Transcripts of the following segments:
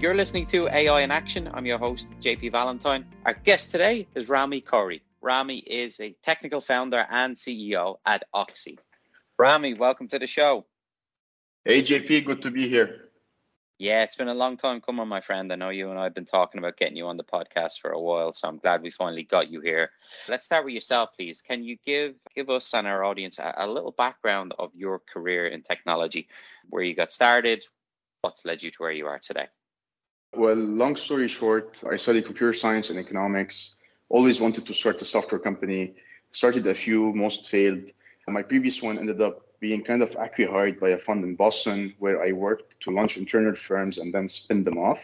You're listening to AI in Action. I'm your host, JP Valentine. Our guest today is Rami Khoury. Rami is a technical founder and CEO at auxi. Rami, welcome to the show. Hey, JP, good to be here. Yeah, it's been a long time coming, my friend. I know you and I have been talking about getting you on the podcast for a while, so I'm glad we finally got you here. Let's start with yourself, please. Can you give give us and our audience a, a little background of your career in technology, where you got started, what's led you to where you are today? Well, long story short, I studied computer science and economics. Always wanted to start a software company. Started a few, most failed. My previous one ended up being kind of acqui-hired by a fund in Boston where I worked to launch internal firms and then spin them off.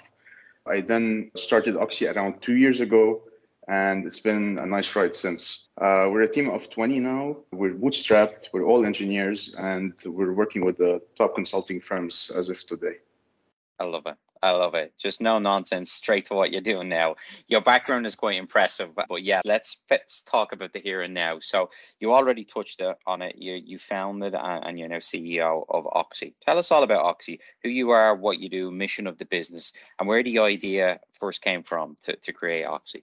I then started auxi around two years ago, and it's been a nice ride since. Uh, we're a team of 20 now. We're bootstrapped. We're all engineers, and we're working with the top consulting firms as of today. I love it. I love it. Just no nonsense, straight to what you're doing now. Your background is quite impressive, but yeah, let's, let's talk about the here and now. So you already touched on it. You you founded and you're now CEO of auxi. Tell us all about auxi, who you are, what you do, mission of the business, and where the idea first came from to, to create auxi.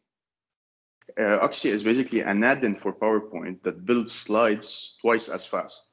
Uh, auxi is basically an add-in for PowerPoint that builds slides twice as fast.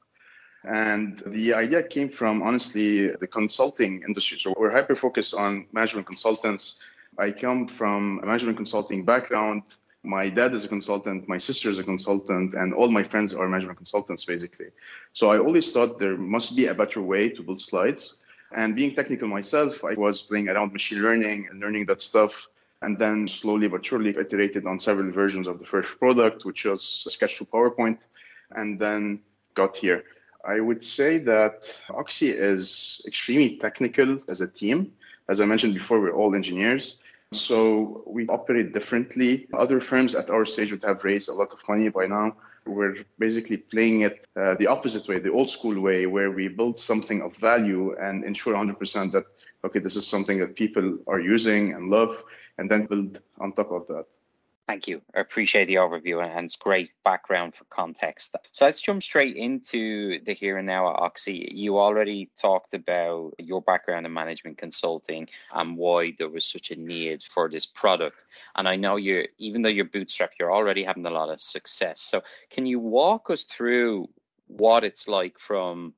And the idea came from honestly the consulting industry. So we're hyper focused on management consultants. I come from a management consulting background. My dad is a consultant, my sister is a consultant, and all my friends are management consultants basically. So I always thought there must be a better way to build slides. And being technical myself, I was playing around machine learning and learning that stuff. And then slowly but surely iterated on several versions of the first product, which was Sketch to PowerPoint, and then got here. I would say that auxi is extremely technical as a team. As I mentioned before, we're all engineers. So we operate differently. Other firms at our stage would have raised a lot of money by now. We're basically playing it uh, the opposite way, the old school way, where we build something of value and ensure 100% that, okay, this is something that people are using and love, and then build on top of that. Thank you. I appreciate the overview and it's great background for context. So let's jump straight into the here and now at auxi. You already talked about your background in management consulting and why there was such a need for this product. And I know you're, even though you're bootstrapped, you're already having a lot of success. So can you walk us through what it's like from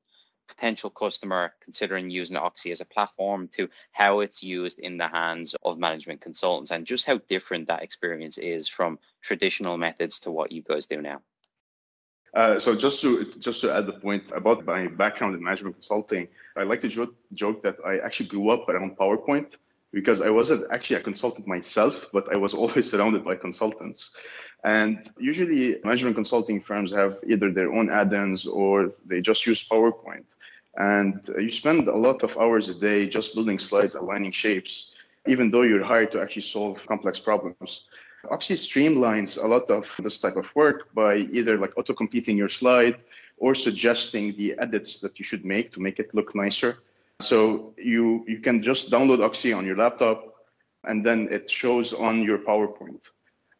potential customer considering using auxi as a platform to how it's used in the hands of management consultants and just how different that experience is from traditional methods to what you guys do now. Uh, so just to just to add the point about my background in management consulting, I like to joke, joke that I actually grew up around PowerPoint because I wasn't actually a consultant myself, but I was always surrounded by consultants. And usually, management consulting firms have either their own add-ins or they just use PowerPoint. And you spend a lot of hours a day just building slides, aligning shapes, even though you're hired to actually solve complex problems. auxi streamlines a lot of this type of work by either like auto completing your slide or suggesting the edits that you should make to make it look nicer. So you you can just download auxi on your laptop and then it shows on your PowerPoint.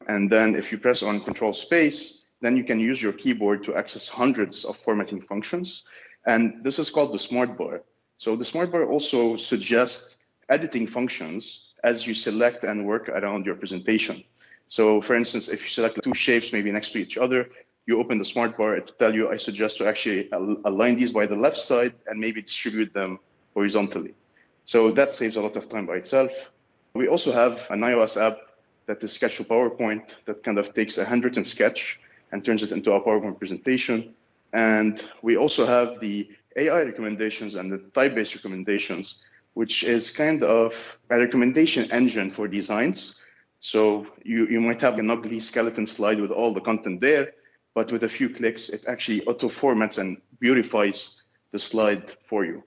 And then if you press on control space, then you can use your keyboard to access hundreds of formatting functions and this is called the smart bar. So the smart bar also suggests editing functions as you select and work around your presentation. So for instance, if you select two shapes maybe next to each other, you open the smart bar to tell you, I suggest to actually align these by the left side and maybe distribute them horizontally. So that saves a lot of time by itself. We also have an iOS app that is Sketch to PowerPoint that kind of takes a handwritten sketch and turns it into a PowerPoint presentation. And we also have the AI recommendations and the type-based recommendations, which is kind of a recommendation engine for designs. So you, you might have an ugly skeleton slide with all the content there, but with a few clicks, it actually auto formats and beautifies the slide for you.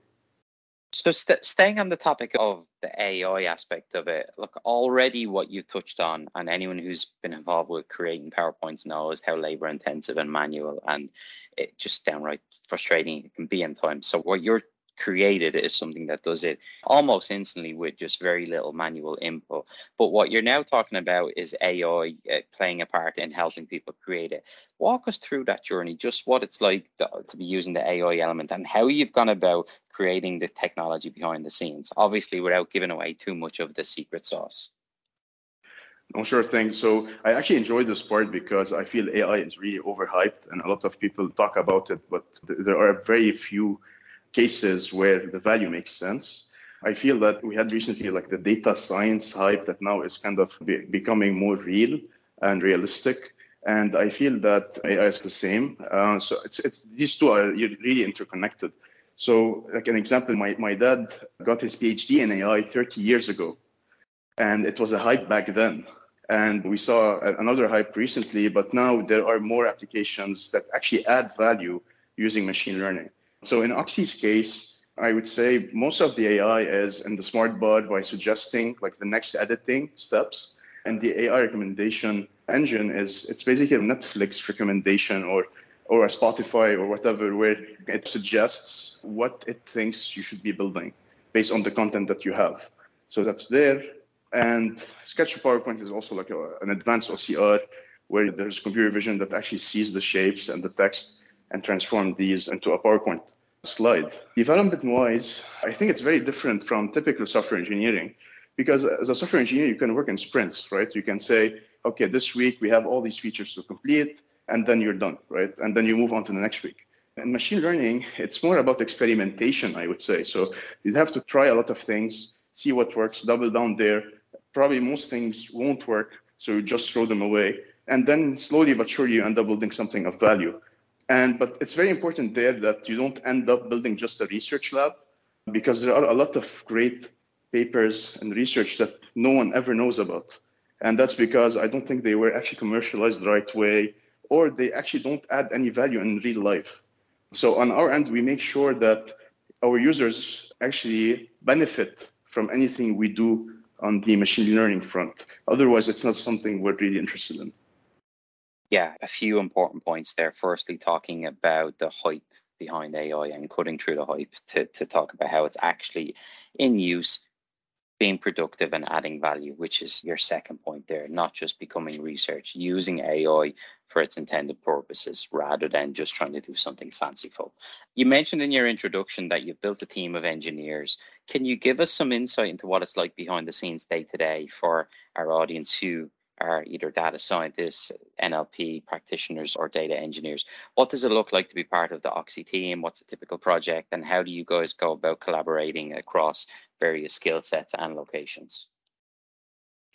So, st- staying on the topic of the AI aspect of it, look, already what you've touched on, and anyone who's been involved with creating PowerPoints knows how labor intensive and manual and it just downright frustrating it can be in time. So, what you're created is something that does it almost instantly with just very little manual input. But what you're now talking about is AI uh, playing a part in helping people create it. Walk us through that journey, just what it's like to be using the AI element and how you've gone about creating the technology behind the scenes, obviously without giving away too much of the secret sauce. No, sure thing. So I actually enjoy this part because I feel AI is really overhyped and a lot of people talk about it, but there are very few cases where the value makes sense. I feel that we had recently like the data science hype that now is kind of be- becoming more real and realistic. And I feel that AI is the same. Uh, so it's, it's these two are really interconnected. So, like an example, my, my dad got his PhD in AI 30 years ago, and it was a hype back then. And we saw another hype recently, but now there are more applications that actually add value using machine learning. So in auxi's case, I would say most of the AI is in the smart bar by suggesting like the next editing steps. And the AI recommendation engine is it's basically a Netflix recommendation or or a Spotify or whatever, where it suggests what it thinks you should be building based on the content that you have. So that's there. And Sketch PowerPoint is also like a, an advanced OCR where there's computer vision that actually sees the shapes and the text and transform these into a PowerPoint slide. Development wise, I think it's very different from typical software engineering because as a software engineer, you can work in sprints, right? You can say, okay, this week we have all these features to complete, and then you're done, right? And then you move on to the next week. In machine learning, it's more about experimentation, I would say. So you'd have to try a lot of things, see what works, double down there. Probably most things won't work, so you just throw them away. And then slowly but surely you end up building something of value. And but it's very important there that you don't end up building just a research lab because there are a lot of great papers and research that no one ever knows about. And that's because I don't think they were actually commercialized the right way or they actually don't add any value in real life. So on our end, we make sure that our users actually benefit from anything we do on the machine learning front. Otherwise, it's not something we're really interested in. Yeah, a few important points there. Firstly, talking about the hype behind AI and cutting through the hype to, to talk about how it's actually in use, being productive and adding value, which is your second point there, not just becoming research, using AI for its intended purposes rather than just trying to do something fanciful. You mentioned in your introduction that you've built a team of engineers. Can you give us some insight into what it's like behind the scenes day to day for our audience who are either data scientists, NLP practitioners, or data engineers. What does it look like to be part of the auxi team? What's a typical project, and how do you guys go about collaborating across various skill sets and locations?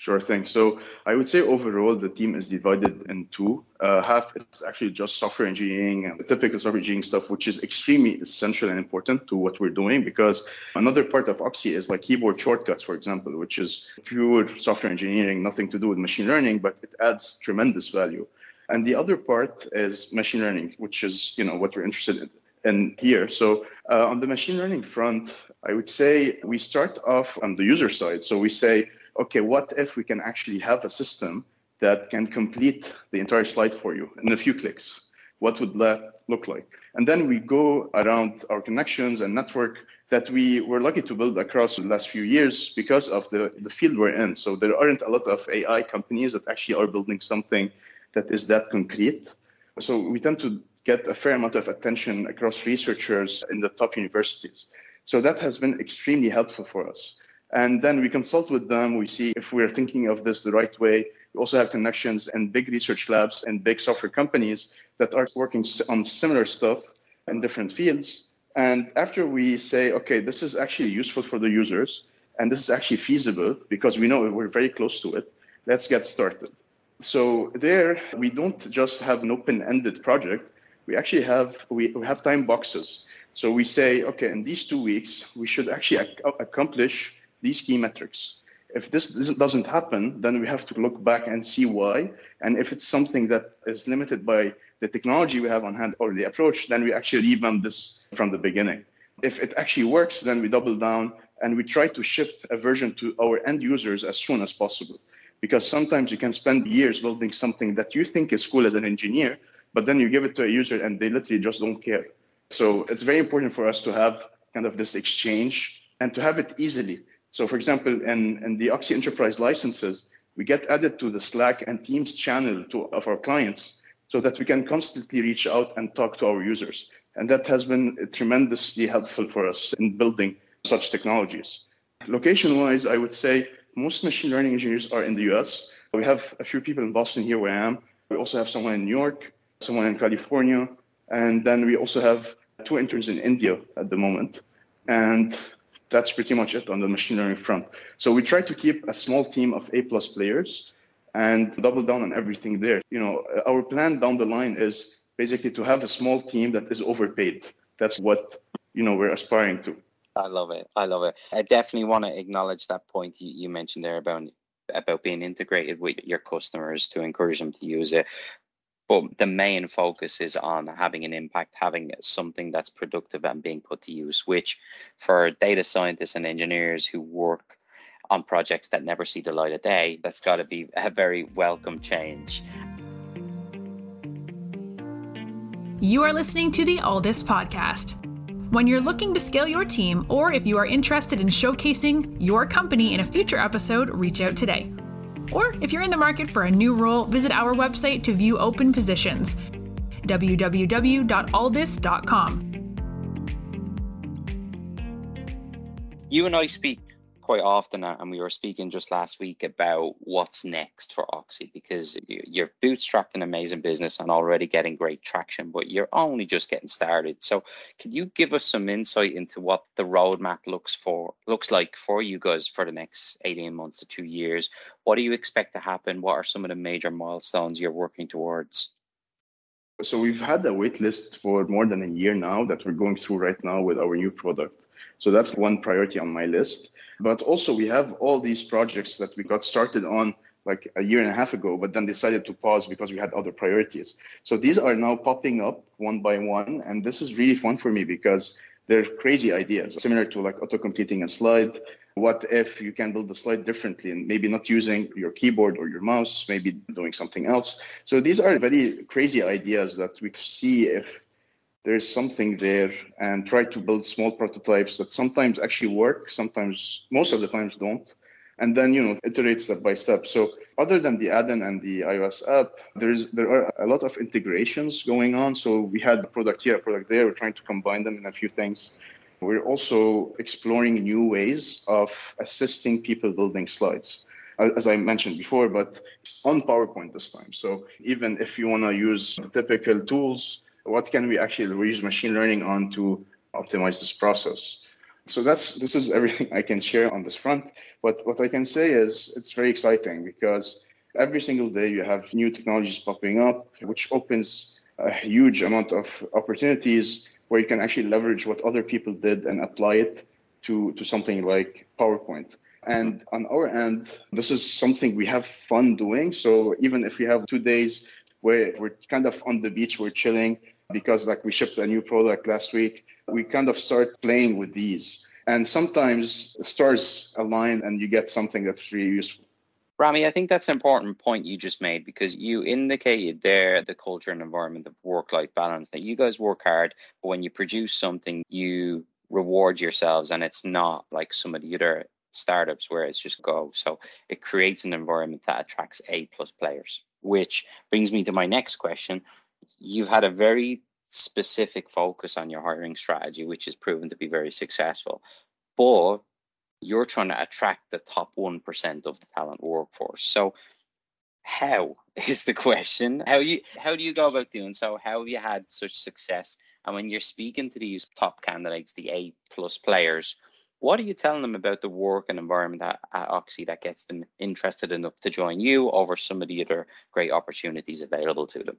Sure thing. So I would say overall the team is divided in two. Uh, half is actually just software engineering and the typical software engineering stuff, which is extremely essential and important to what we're doing because another part of auxi is like keyboard shortcuts, for example, which is pure software engineering, nothing to do with machine learning, but it adds tremendous value. And the other part is machine learning, which is you know what we're interested in in here. So uh, on the machine learning front, I would say we start off on the user side. So we say okay, what if we can actually have a system that can complete the entire slide for you in a few clicks? What would that look like? And then we go around our connections and network that we were lucky to build across the last few years because of the, the field we're in. So there aren't a lot of AI companies that actually are building something that is that concrete. So we tend to get a fair amount of attention across researchers in the top universities. So that has been extremely helpful for us. And then we consult with them. We see if we're thinking of this the right way. We also have connections in big research labs and big software companies that are working on similar stuff in different fields. And after we say, okay, this is actually useful for the users, and this is actually feasible because we know we're very close to it, let's get started. So there, we don't just have an open-ended project. We actually have we, we have time boxes. So we say, okay, in these two weeks, we should actually ac- accomplish these key metrics. If this doesn't happen, then we have to look back and see why. And if it's something that is limited by the technology we have on hand or the approach, then we actually revamp this from the beginning. If it actually works, then we double down and we try to ship a version to our end users as soon as possible. Because sometimes you can spend years building something that you think is cool as an engineer, but then you give it to a user and they literally just don't care. So it's very important for us to have kind of this exchange and to have it easily. So, for example, in, in the auxi Enterprise licenses, we get added to the Slack and Teams channel to, of our clients so that we can constantly reach out and talk to our users. And that has been tremendously helpful for us in building such technologies. Location wise, I would say most machine learning engineers are in the US. We have a few people in Boston here where I am. We also have someone in New York, someone in California, and then we also have two interns in India at the moment. And that's pretty much it on the machine learning front. So we try to keep a small team of A plus players and double down on everything there. You know, our plan down the line is basically to have a small team that is overpaid. That's what you know we're aspiring to. I love it. I love it. I definitely want to acknowledge that point you, you mentioned there about about being integrated with your customers to encourage them to use it. But the main focus is on having an impact, having something that's productive and being put to use, which for data scientists and engineers who work on projects that never see the light of day, that's got to be a very welcome change. You are listening to the Alldus podcast. When you're looking to scale your team, or if you are interested in showcasing your company in a future episode, reach out today. Or if you're in the market for a new role, visit our website to view open positions www.alldus.com. You and I speak quite often, uh, and we were speaking just last week about what's next for auxi because you're bootstrapped an amazing business and already getting great traction, but you're only just getting started. So, can you give us some insight into what the roadmap looks for looks like for you guys for the next 18 months to two years? What do you expect to happen? What are some of the major milestones you're working towards? So we've had a wait list for more than a year now that we're going through right now with our new product. So that's one priority on my list. But also, we have all these projects that we got started on like a year and a half ago, but then decided to pause because we had other priorities. So these are now popping up one by one. And this is really fun for me because they're crazy ideas, similar to like auto completing a slide. What if you can build the slide differently and maybe not using your keyboard or your mouse, maybe doing something else? So these are very crazy ideas that we see if there's something there and try to build small prototypes that sometimes actually work, sometimes, most of the times don't. And then, you know, iterate step by step. So other than the add-in and the iOS app, there's there are a lot of integrations going on. So we had a product here, a product there. We're trying to combine them in a few things. We're also exploring new ways of assisting people building slides as I mentioned before, but on PowerPoint this time. So even if you want to use the typical tools, what can we actually use machine learning on to optimize this process? So that's this is everything I can share on this front. But what I can say is it's very exciting because every single day you have new technologies popping up, which opens a huge amount of opportunities where you can actually leverage what other people did and apply it to, to something like PowerPoint. And on our end, this is something we have fun doing. So even if we have two days where we're kind of on the beach, we're chilling, because like we shipped a new product last week, we kind of start playing with these. And sometimes stars align and you get something that's really useful. Rami, I think that's an important point you just made because you indicated there the culture and environment of work life balance that you guys work hard, but when you produce something, you reward yourselves and it's not like some of the other startups where it's just go. So it creates an environment that attracts A plus players, which brings me to my next question you've had a very specific focus on your hiring strategy, which has proven to be very successful. But you're trying to attract the top 1% of the talent workforce. So, how is the question? How you how do you go about doing so? How have you had such success? And when you're speaking to these top candidates, the A plus players, what are you telling them about the work and environment at, at auxi that gets them interested enough to join you over some of the other great opportunities available to them?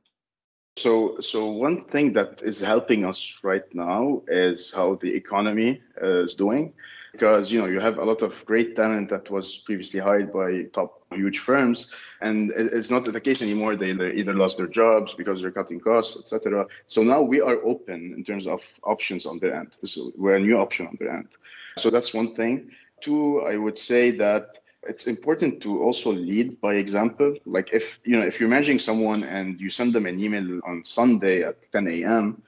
So, so one thing that is helping us right now is how the economy uh, is doing. because you know you have a lot of great talent that was previously hired by top huge firms and it's not the case anymore. They either lost their jobs because they're cutting costs etc so now we are open in terms of options on their end. Is, we're a new option on their end. So that's one thing. Two i would say that it's important to also lead by example like if you know if you're managing someone and you send them an email on sunday at 10 a.m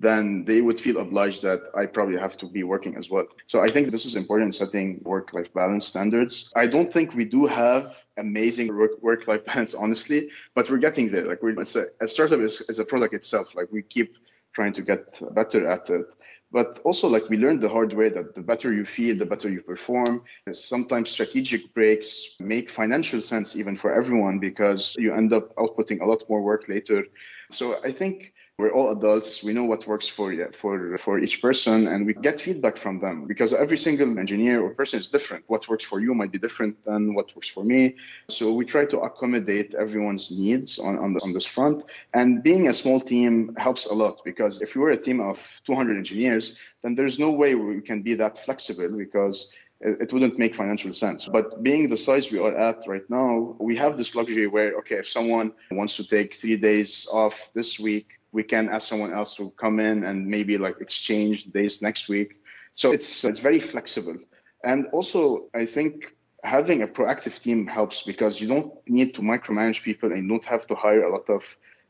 then they would feel obliged that I probably have to be working as well. So I think this is important setting work life balance standards. I don't think we do have amazing work life balance, honestly, but we're getting there. Like, we're, it's a, a startup is, is a product itself. Like, we keep trying to get better at it. But also, like, we learned the hard way that the better you feel, the better you perform. Sometimes strategic breaks make financial sense even for everyone because you end up outputting a lot more work later. So I think we're all adults we know what works for for for each person and we get feedback from them because every single engineer or person is different. What works for you might be different than what works for me. So we try to accommodate everyone's needs on on, the, on this front. And being a small team helps a lot because if you were a team of 200 engineers then there's no way we can be that flexible because it wouldn't make financial sense. But being the size we are at right now, we have this luxury where, okay, if someone wants to take three days off this week, we can ask someone else to come in and maybe like exchange days next week. So it's it's very flexible. And also, I think having a proactive team helps because you don't need to micromanage people and you don't have to hire a lot of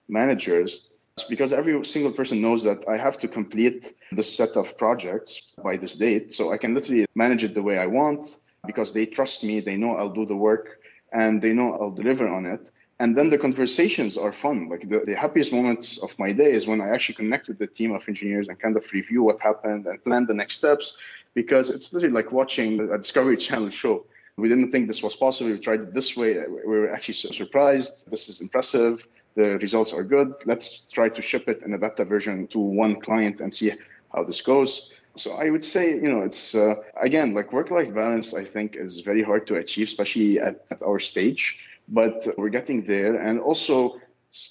managers because every single person knows that I have to complete this set of projects by this date. So I can literally manage it the way I want because they trust me, they know I'll do the work, and they know I'll deliver on it. And then the conversations are fun. Like the, the happiest moments of my day is when I actually connect with the team of engineers and kind of review what happened and plan the next steps because it's literally like watching a Discovery Channel show. We didn't think this was possible. We tried it this way. We were actually surprised. This is impressive the results are good. Let's try to ship it in a beta version to one client and see how this goes. So I would say, you know, it's uh, again like work-life balance. I think is very hard to achieve, especially at, at our stage. But we're getting there, and also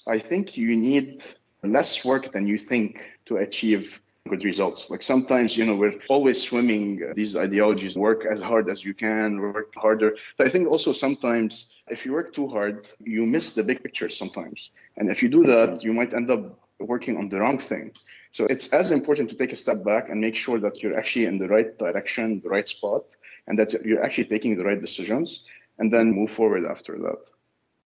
I think you need less work than you think to achieve good results. Like sometimes, you know, we're always swimming these ideologies, work as hard as you can, work harder. But I think also sometimes if you work too hard, you miss the big picture sometimes. And if you do that, you might end up working on the wrong thing. So it's as important to take a step back and make sure that you're actually in the right direction, the right spot, and that you're actually taking the right decisions and then move forward after that.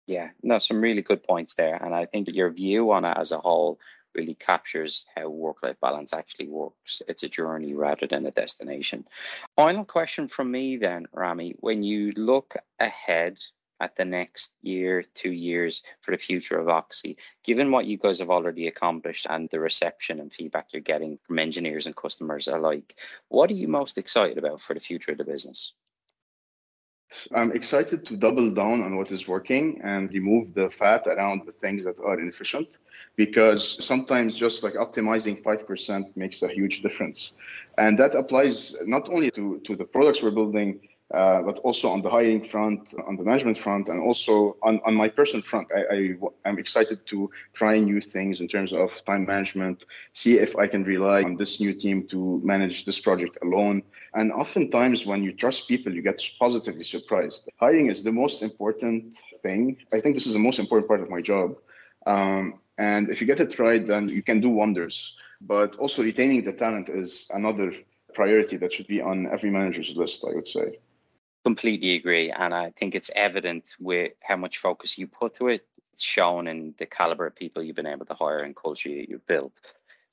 Yeah, no, some really good points there. And I think your view on it as a whole really captures how work life balance actually works. It's a journey rather than a destination. Final question from me then, Rami. When you look ahead at the next year, two years for the future of auxi, given what you guys have already accomplished and the reception and feedback you're getting from engineers and customers alike, what are you most excited about for the future of the business? I'm excited to double down on what is working and remove the fat around the things that are inefficient because sometimes just like optimizing 5% makes a huge difference. And that applies not only to, to the products we're building, uh, but also on the hiring front, on the management front, and also on, on my personal front. I, I, am excited to try new things in terms of time management, see if I can rely on this new team to manage this project alone. And oftentimes, when you trust people, you get positively surprised. Hiring is the most important thing. I think this is the most important part of my job. Um, and if you get it right, then you can do wonders. But also, retaining the talent is another priority that should be on every manager's list, I would say. Completely agree. And I think it's evident with how much focus you put to it. It's shown in the caliber of people you've been able to hire and culture that you've built.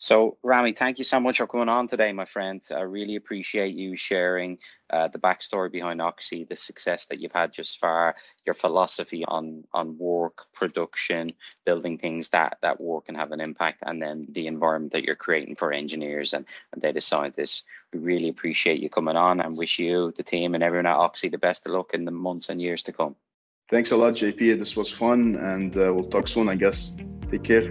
So, Rami, thank you so much for coming on today, my friend. I really appreciate you sharing uh, the backstory behind auxi, the success that you've had just far, your philosophy on on work, production, building things that that work and have an impact, and then the environment that you're creating for engineers and, and data scientists. We really appreciate you coming on and wish you, the team, and everyone at auxi the best of luck in the months and years to come. Thanks a lot, JP. This was fun, and uh, we'll talk soon, I guess. Take care.